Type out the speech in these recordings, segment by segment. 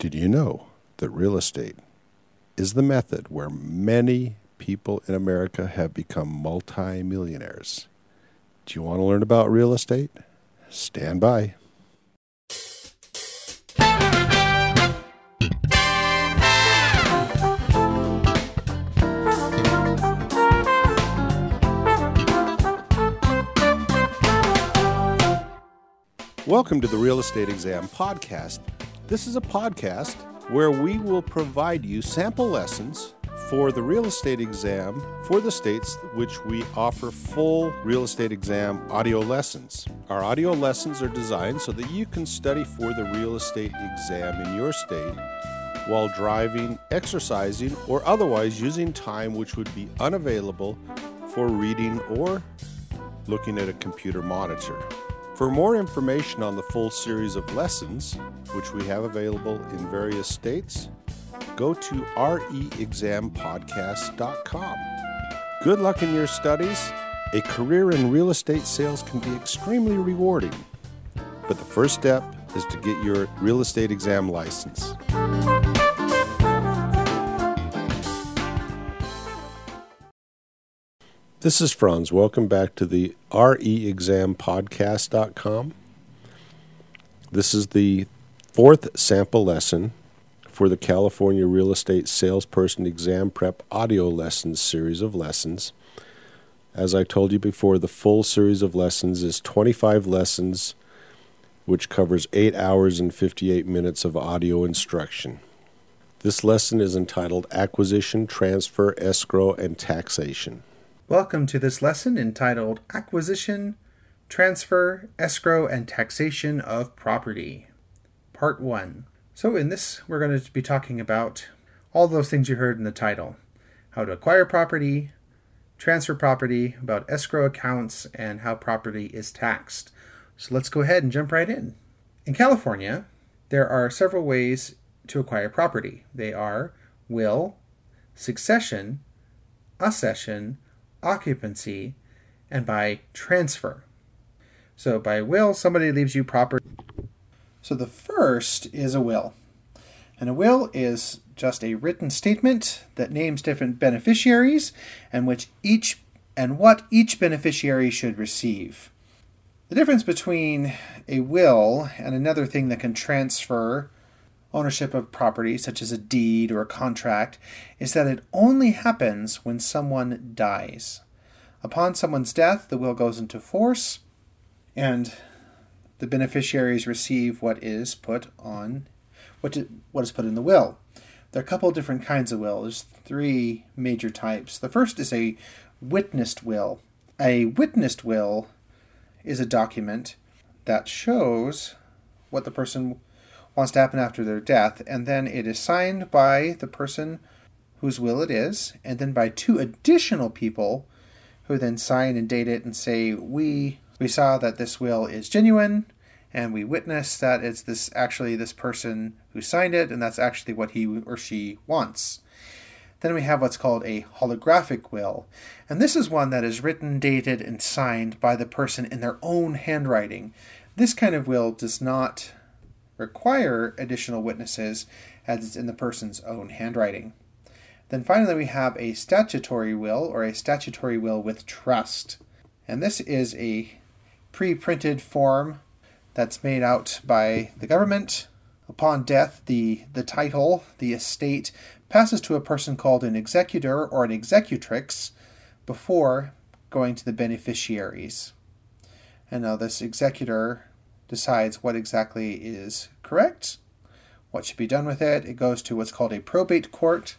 Did you know that real estate is the method where many people in America have become multimillionaires? Do you want to learn about real estate? Stand by. Welcome to the Real Estate Exam Podcast. This is a podcast where we will provide you sample lessons for the real estate exam for the states which we offer full real estate exam audio lessons. Our audio lessons are designed so that you can study for the real estate exam in your state while driving, exercising, or otherwise using time which would be unavailable for reading or looking at a computer monitor. For more information on the full series of lessons, which we have available in various states, go to reexampodcast.com. Good luck in your studies. A career in real estate sales can be extremely rewarding, but the first step is to get your real estate exam license. This is Franz. Welcome back to the reexampodcast.com. This is the fourth sample lesson for the California Real Estate Salesperson Exam Prep Audio Lessons series of lessons. As I told you before, the full series of lessons is 25 lessons, which covers 8 hours and 58 minutes of audio instruction. This lesson is entitled Acquisition, Transfer, Escrow, and Taxation. Welcome to this lesson entitled Acquisition, Transfer, Escrow, and Taxation of Property, Part 1. So, in this, we're going to be talking about all those things you heard in the title how to acquire property, transfer property, about escrow accounts, and how property is taxed. So, let's go ahead and jump right in. In California, there are several ways to acquire property they are will, succession, accession, occupancy, and by transfer. So by will, somebody leaves you property. So the first is a will. And a will is just a written statement that names different beneficiaries and which each and what each beneficiary should receive. The difference between a will and another thing that can transfer ownership of property, such as a deed or a contract, is that it only happens when someone dies. Upon someone's death, the will goes into force, and the beneficiaries receive what is put on what, what is put in the will. There are a couple different kinds of will. There's three major types. The first is a witnessed will. A witnessed will is a document that shows what the person wants to happen after their death, and then it is signed by the person whose will it is, and then by two additional people who then sign and date it and say, We we saw that this will is genuine and we witnessed that it's this actually this person who signed it and that's actually what he or she wants. Then we have what's called a holographic will, and this is one that is written, dated, and signed by the person in their own handwriting. This kind of will does not require additional witnesses as it's in the person's own handwriting. Then finally, we have a statutory will or a statutory will with trust. And this is a pre printed form that's made out by the government. Upon death, the, the title, the estate, passes to a person called an executor or an executrix before going to the beneficiaries. And now this executor decides what exactly is correct, what should be done with it. It goes to what's called a probate court,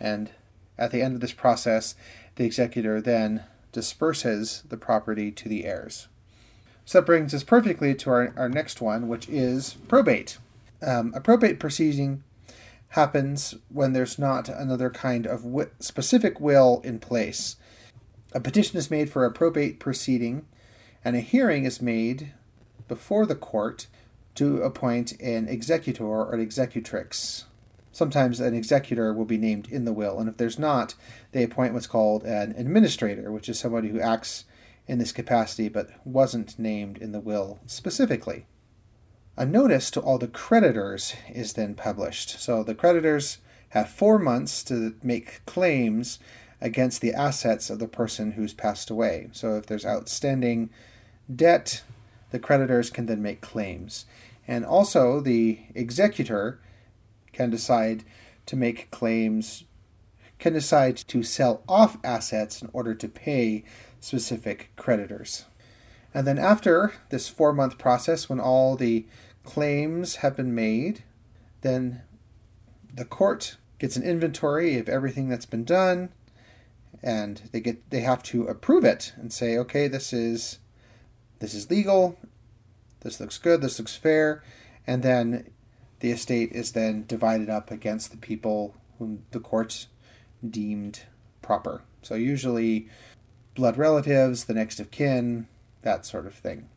and at the end of this process, the executor then disperses the property to the heirs. So that brings us perfectly to our, our next one, which is probate. Um, a probate proceeding happens when there's not another kind of w- specific will in place. A petition is made for a probate proceeding, and a hearing is made before the court to appoint an executor or an executrix. Sometimes an executor will be named in the will, and if there's not, they appoint what's called an administrator, which is somebody who acts in this capacity but wasn't named in the will specifically. a notice to all the creditors is then published. So the creditors have four months to make claims against the assets of the person who's passed away. So if there's outstanding debt, the creditors can then make claims. And also, the executor can decide to make claims, can decide to sell off assets in order to pay specific creditors. And then, after this four month process, when all the claims have been made, then the court gets an inventory of everything that's been done and they get they have to approve it and say okay this is this is legal this looks good this looks fair and then the estate is then divided up against the people whom the courts deemed proper. So usually blood relatives the next of kin that sort of thing.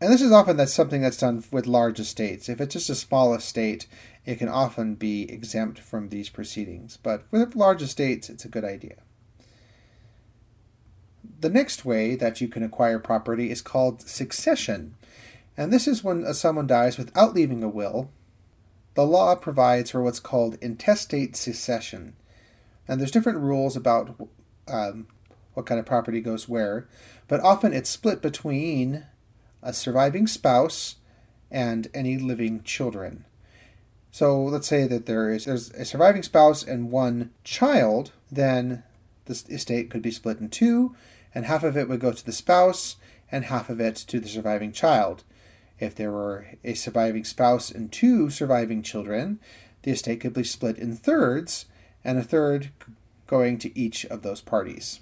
And this is often that's something that's done with large estates. If it's just a small estate it can often be exempt from these proceedings. But with large estates it's a good idea the next way that you can acquire property is called succession. And this is when someone dies without leaving a will. The law provides for what's called intestate succession. And there's different rules about um, what kind of property goes where, but often it's split between a surviving spouse and any living children. So let's say that there is a surviving spouse and one child, then the estate could be split in two, and half of it would go to the spouse and half of it to the surviving child. If there were a surviving spouse and two surviving children, the estate could be split in thirds, and a third going to each of those parties.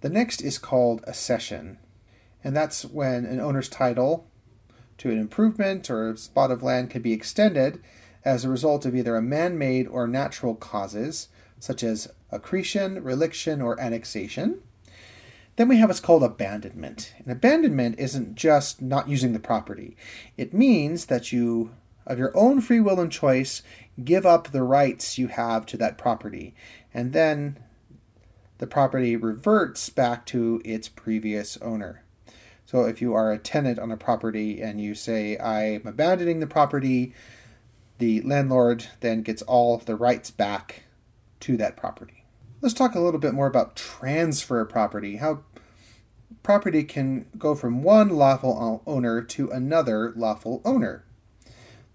The next is called accession, and that's when an owner's title to an improvement or a spot of land can be extended as a result of either a man made or natural causes, such as accretion, reliction, or annexation. Then we have what's called abandonment. And abandonment isn't just not using the property, it means that you, of your own free will and choice, give up the rights you have to that property. And then the property reverts back to its previous owner. So if you are a tenant on a property and you say, I'm abandoning the property, the landlord then gets all the rights back to that property. Let's talk a little bit more about transfer property, how property can go from one lawful owner to another lawful owner.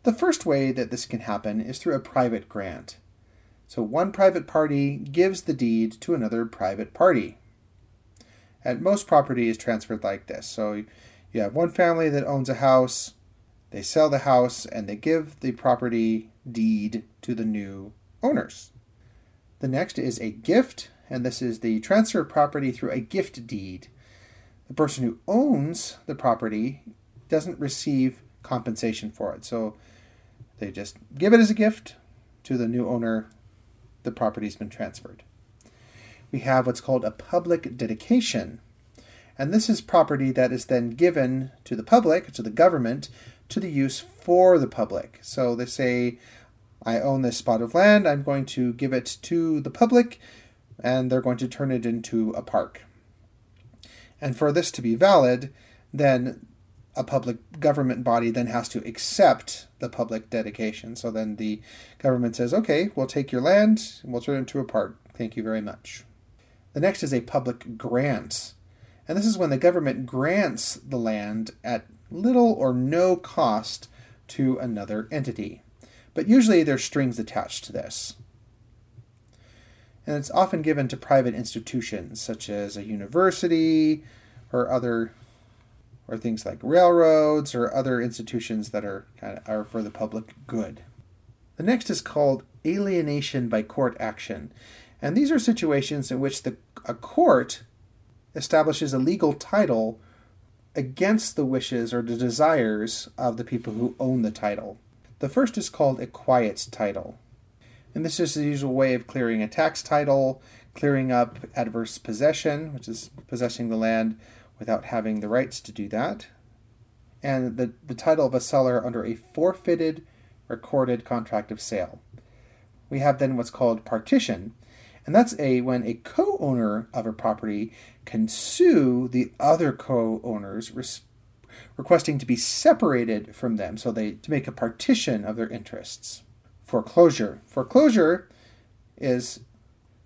The first way that this can happen is through a private grant. So one private party gives the deed to another private party. And most property is transferred like this. So you have one family that owns a house, they sell the house, and they give the property deed to the new owners. The next is a gift, and this is the transfer of property through a gift deed the person who owns the property doesn't receive compensation for it. So they just give it as a gift to the new owner. The property's been transferred. We have what's called a public dedication. And this is property that is then given to the public, to the government, to the use for the public. So they say, I own this spot of land, I'm going to give it to the public, and they're going to turn it into a park. And for this to be valid, then a public government body then has to accept the public dedication. So then the government says, okay, we'll take your land and we'll turn it into a park. Thank you very much. The next is a public grant. And this is when the government grants the land at little or no cost to another entity. But usually there's strings attached to this and it's often given to private institutions such as a university or other or things like railroads or other institutions that are kind of are for the public good. The next is called alienation by court action. And these are situations in which the a court establishes a legal title against the wishes or the desires of the people who own the title. The first is called a quiet title. And this is the usual way of clearing a tax title, clearing up adverse possession, which is possessing the land without having the rights to do that, and the, the title of a seller under a forfeited recorded contract of sale. We have then what's called partition, and that's a when a co-owner of a property can sue the other co-owners requesting to be separated from them, so they to make a partition of their interests. Foreclosure. Foreclosure is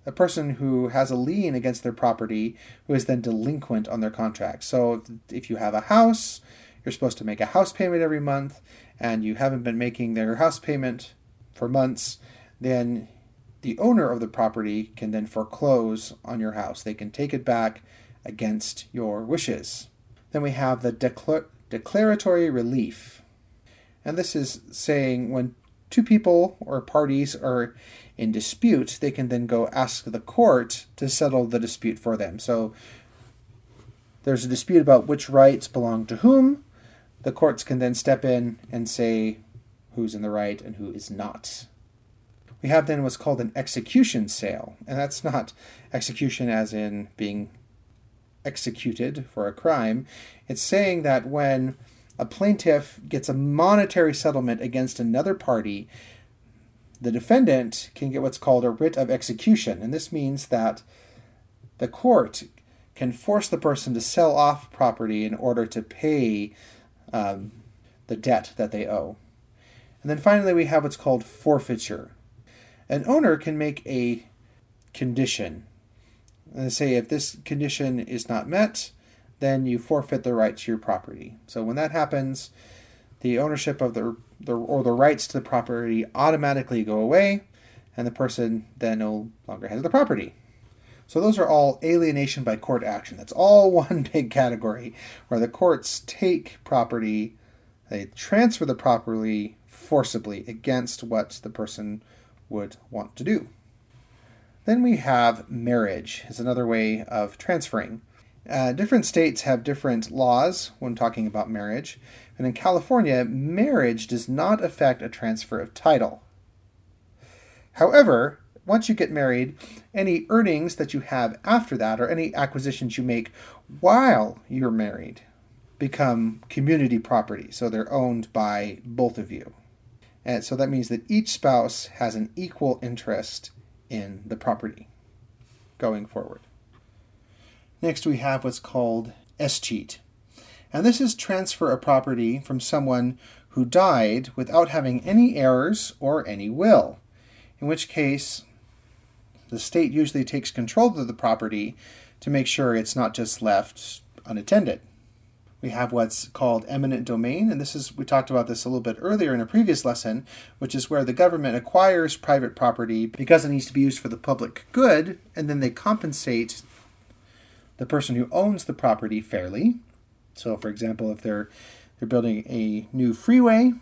a person who has a lien against their property who is then delinquent on their contract. So if you have a house, you're supposed to make a house payment every month, and you haven't been making their house payment for months, then the owner of the property can then foreclose on your house. They can take it back against your wishes. Then we have the declar- declaratory relief. And this is saying when two people or parties are in dispute, they can then go ask the court to settle the dispute for them. So there's a dispute about which rights belong to whom. The courts can then step in and say who's in the right and who is not. We have then what's called an execution sale, and that's not execution as in being executed for a crime. It's saying that when a plaintiff gets a monetary settlement against another party, the defendant can get what's called a writ of execution. And this means that the court can force the person to sell off property in order to pay um, the debt that they owe. And then finally, we have what's called forfeiture. An owner can make a condition. And say if this condition is not met, then you forfeit the right to your property. So when that happens, the ownership of the, the or the rights to the property automatically go away, and the person then no longer has the property. So those are all alienation by court action. That's all one big category where the courts take property, they transfer the property forcibly against what the person would want to do. Then we have marriage is another way of transferring. Uh, different states have different laws when talking about marriage, and in California, marriage does not affect a transfer of title. However, once you get married, any earnings that you have after that, or any acquisitions you make while you're married, become community property, so they're owned by both of you. And so that means that each spouse has an equal interest in the property going forward. Next, we have what's called escheat. And this is transfer of property from someone who died without having any heirs or any will, in which case the state usually takes control of the property to make sure it's not just left unattended. We have what's called eminent domain, and this is we talked about this a little bit earlier in a previous lesson, which is where the government acquires private property because it needs to be used for the public good, and then they compensate the person who owns the property fairly. So, for example, if they're they're building a new freeway,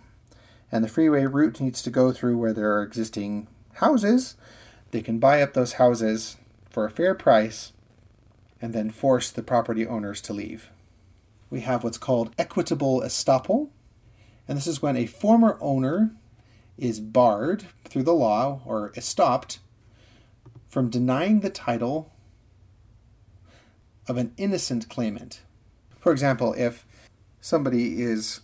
and the freeway route needs to go through where there are existing houses, they can buy up those houses for a fair price, and then force the property owners to leave. We have what's called equitable estoppel, and this is when a former owner is barred through the law or estopped from denying the title of an innocent claimant. For example, if somebody is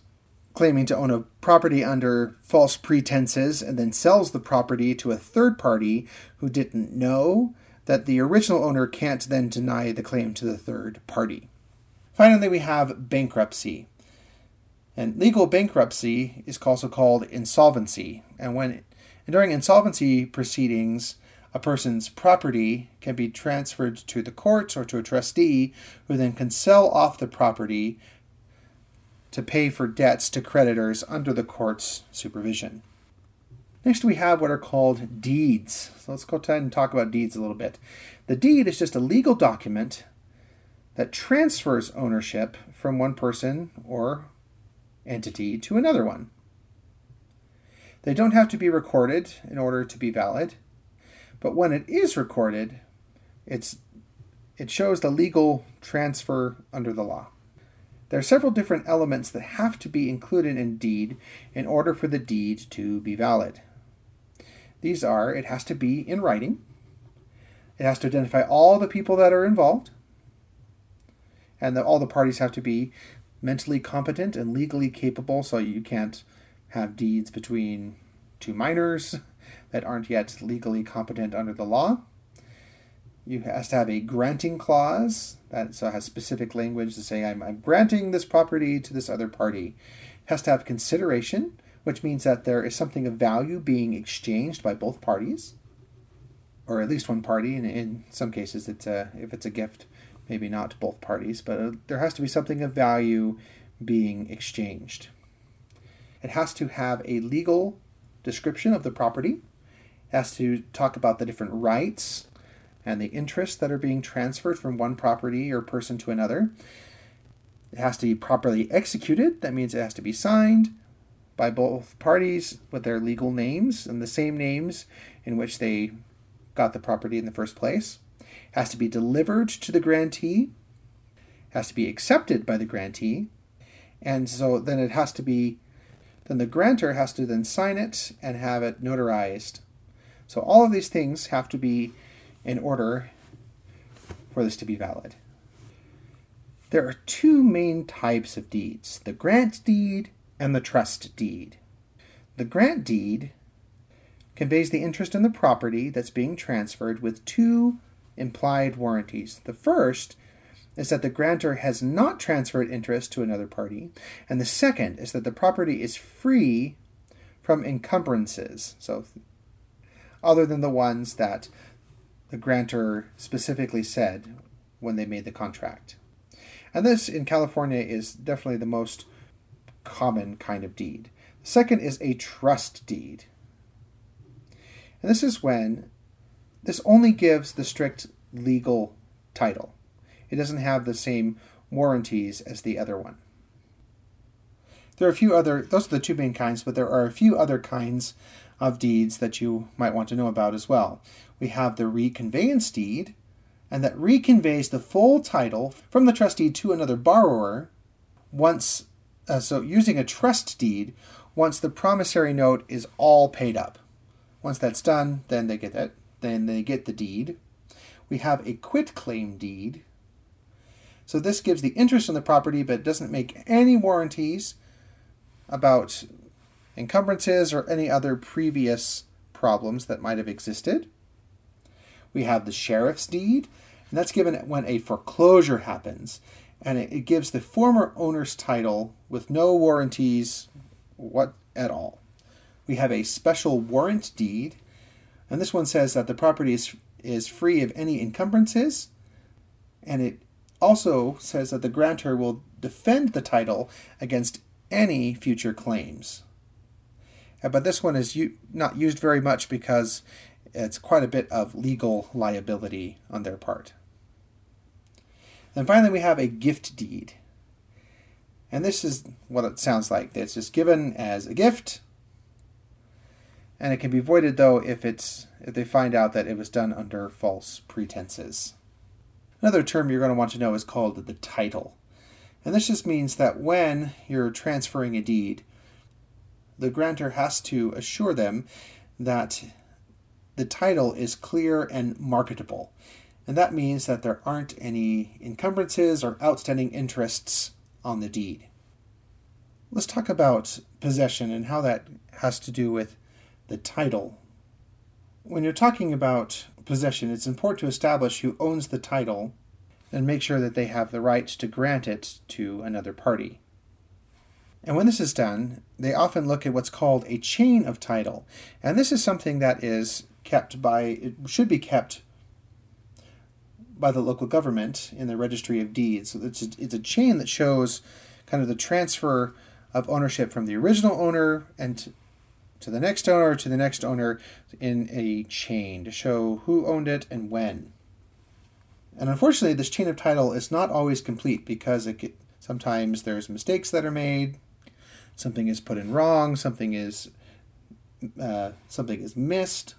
claiming to own a property under false pretenses and then sells the property to a third party who didn't know, that the original owner can't then deny the claim to the third party. Finally, we have bankruptcy. And legal bankruptcy is also called insolvency. And when and during insolvency proceedings, a person's property can be transferred to the courts or to a trustee who then can sell off the property to pay for debts to creditors under the court's supervision. Next, we have what are called deeds. So let's go ahead and talk about deeds a little bit. The deed is just a legal document that transfers ownership from one person or entity to another one. They don't have to be recorded in order to be valid. But when it is recorded, it's it shows the legal transfer under the law. There are several different elements that have to be included in deed in order for the deed to be valid. These are it has to be in writing, it has to identify all the people that are involved, and that all the parties have to be mentally competent and legally capable, so you can't have deeds between two minors that aren't yet legally competent under the law. You has to have a granting clause that so has specific language to say I'm, I'm granting this property to this other party. It has to have consideration, which means that there is something of value being exchanged by both parties, or at least one party. And in some cases, it's a, if it's a gift, maybe not to both parties, but uh, there has to be something of value being exchanged. It has to have a legal description of the property. It has to talk about the different rights and the interests that are being transferred from one property or person to another. It has to be properly executed. That means it has to be signed by both parties with their legal names and the same names in which they got the property in the first place. Has to be delivered to the grantee. Has to be accepted by the grantee. And so then it has to be then the grantor has to then sign it and have it notarized. So all of these things have to be in order for this to be valid. There are two main types of deeds the grant deed and the trust deed. The grant deed conveys the interest in the property that's being transferred with two implied warranties. The first is that the grantor has not transferred interest to another party, and the second is that the property is free from encumbrances. So, other than the ones that the grantor specifically said when they made the contract. And this in California is definitely the most common kind of deed. The second is a trust deed. And this is when this only gives the strict legal title. It doesn't have the same warranties as the other one. There are a few other, those are the two main kinds, but there are a few other kinds of deeds that you might want to know about as well we have the reconveyance deed, and that reconveys the full title from the trustee to another borrower once, uh, so using a trust deed, once the promissory note is all paid up. Once that's done, then they get it. Then they get the deed. We have a quit claim deed. So this gives the interest on the property, but doesn't make any warranties about encumbrances or any other previous problems that might have existed. We have the sheriff's deed, and that's given when a foreclosure happens. And it, it gives the former owner's title with no warranties what at all. We have a special warrant deed, and this one says that the property is, is free of any encumbrances, and it also says that the grantor will defend the title against any future claims. Uh, but this one is u- not used very much because it's quite a bit of legal liability on their part. Then finally, we have a gift deed. And this is what it sounds like. It's just given as a gift, and it can be voided though if it's if they find out that it was done under false pretenses. Another term you're going to want to know is called the title. And this just means that when you're transferring a deed, the grantor has to assure them that the title is clear and marketable. And that means that there aren't any encumbrances or outstanding interests on the deed. Let's talk about possession and how that has to do with the title. When you're talking about possession, it's important to establish who owns the title and make sure that they have the right to grant it to another party. And when this is done, they often look at what's called a chain of title. And this is something that is kept by, it should be kept by the local government in the registry of deeds. So it's a, it's a chain that shows kind of the transfer of ownership from the original owner and to the next owner to the next owner in a chain to show who owned it and when. And unfortunately, this chain of title is not always complete because it, sometimes there's mistakes that are made, something is put in wrong, something is uh, something is missed,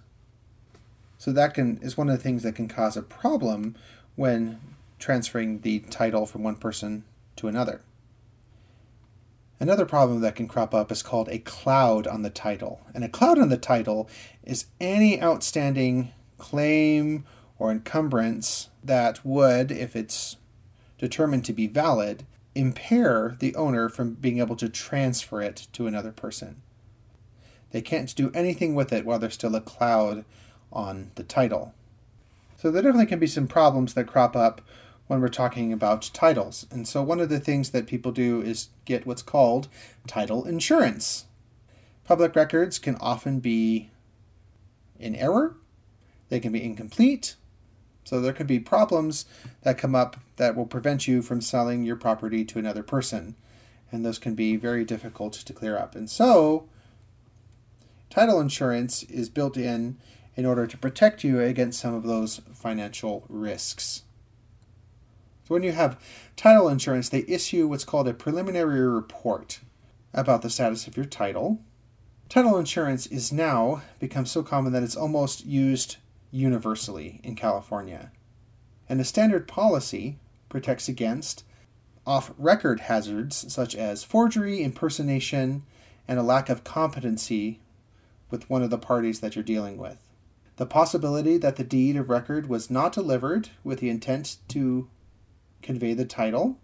so that can is one of the things that can cause a problem when transferring the title from one person to another. Another problem that can crop up is called a cloud on the title. And a cloud on the title is any outstanding claim or encumbrance that would, if it's determined to be valid, impair the owner from being able to transfer it to another person. They can't do anything with it while there's still a cloud on the title. So there definitely can be some problems that crop up when we're talking about titles. And so one of the things that people do is get what's called title insurance. Public records can often be in error, they can be incomplete, so there could be problems that come up that will prevent you from selling your property to another person. And those can be very difficult to clear up. And so title insurance is built in in order to protect you against some of those financial risks. So, when you have title insurance, they issue what's called a preliminary report about the status of your title. Title insurance is now become so common that it's almost used universally in California. And the standard policy protects against off record hazards such as forgery, impersonation, and a lack of competency with one of the parties that you're dealing with the possibility that the deed of record was not delivered with the intent to convey the title,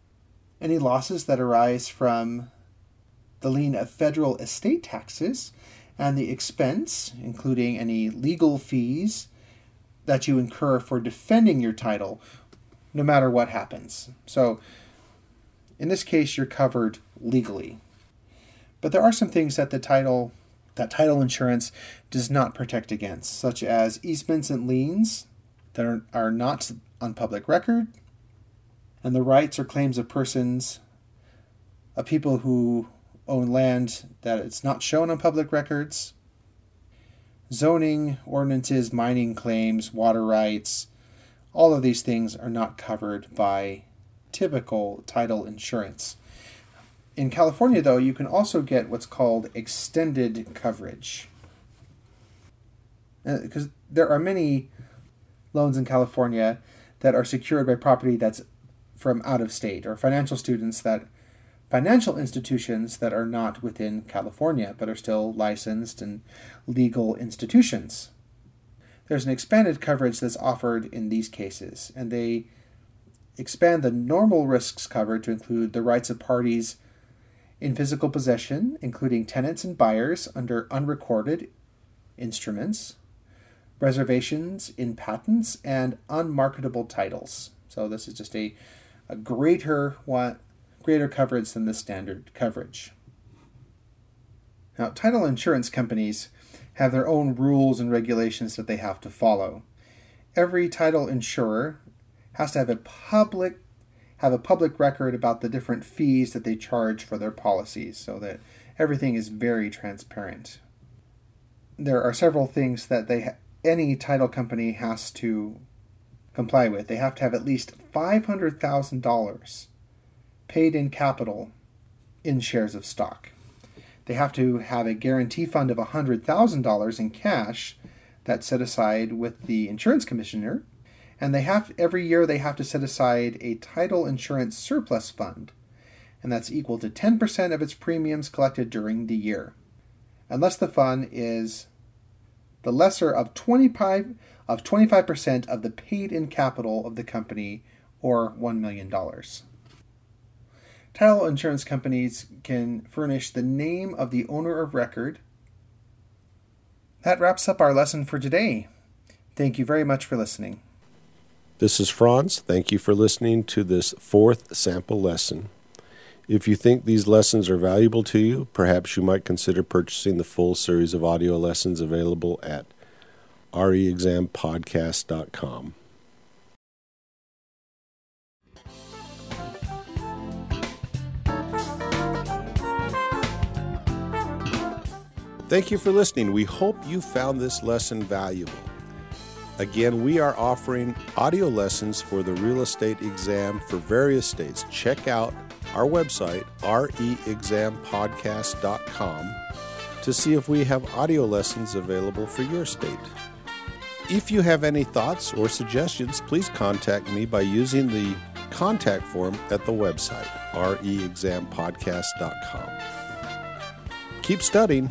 any losses that arise from the lien of federal estate taxes, and the expense, including any legal fees that you incur for defending your title, no matter what happens. So, in this case, you're covered legally. But there are some things that the title that title insurance does not protect against, such as easements and liens that are, are not on public record, and the rights or claims of persons, of people who own land that it's not shown on public records, zoning, ordinances, mining claims, water rights, all of these things are not covered by typical title insurance. In California, though, you can also get what's called extended coverage. Because uh, there are many loans in California that are secured by property that's from out of state, or financial students that financial institutions that are not within California but are still licensed and legal institutions. There's an expanded coverage that's offered in these cases, and they expand the normal risks covered to include the rights of parties in physical possession, including tenants and buyers under unrecorded instruments, reservations in patents, and unmarketable titles. So this is just a, a greater one, greater coverage than the standard coverage. Now, title insurance companies have their own rules and regulations that they have to follow. Every title insurer has to have a public have a public record about the different fees that they charge for their policies so that everything is very transparent. There are several things that they any title company has to comply with. They have to have at least $500,000 paid in capital in shares of stock. They have to have a guarantee fund of $100,000 in cash that's set aside with the insurance commissioner and they have every year they have to set aside a title insurance surplus fund, and that's equal to 10% of its premiums collected during the year, unless the fund is the lesser of 25 of 25% of the paid-in capital of the company or $1 million. Title insurance companies can furnish the name of the owner of record. That wraps up our lesson for today. Thank you very much for listening. This is Franz. Thank you for listening to this fourth sample lesson. If you think these lessons are valuable to you, perhaps you might consider purchasing the full series of audio lessons available at reexampodcast.com. Thank you for listening. We hope you found this lesson valuable. Again, we are offering audio lessons for the real estate exam for various states. Check out our website, reexampodcast.com, to see if we have audio lessons available for your state. If you have any thoughts or suggestions, please contact me by using the contact form at the website, reexampodcast.com. Keep studying.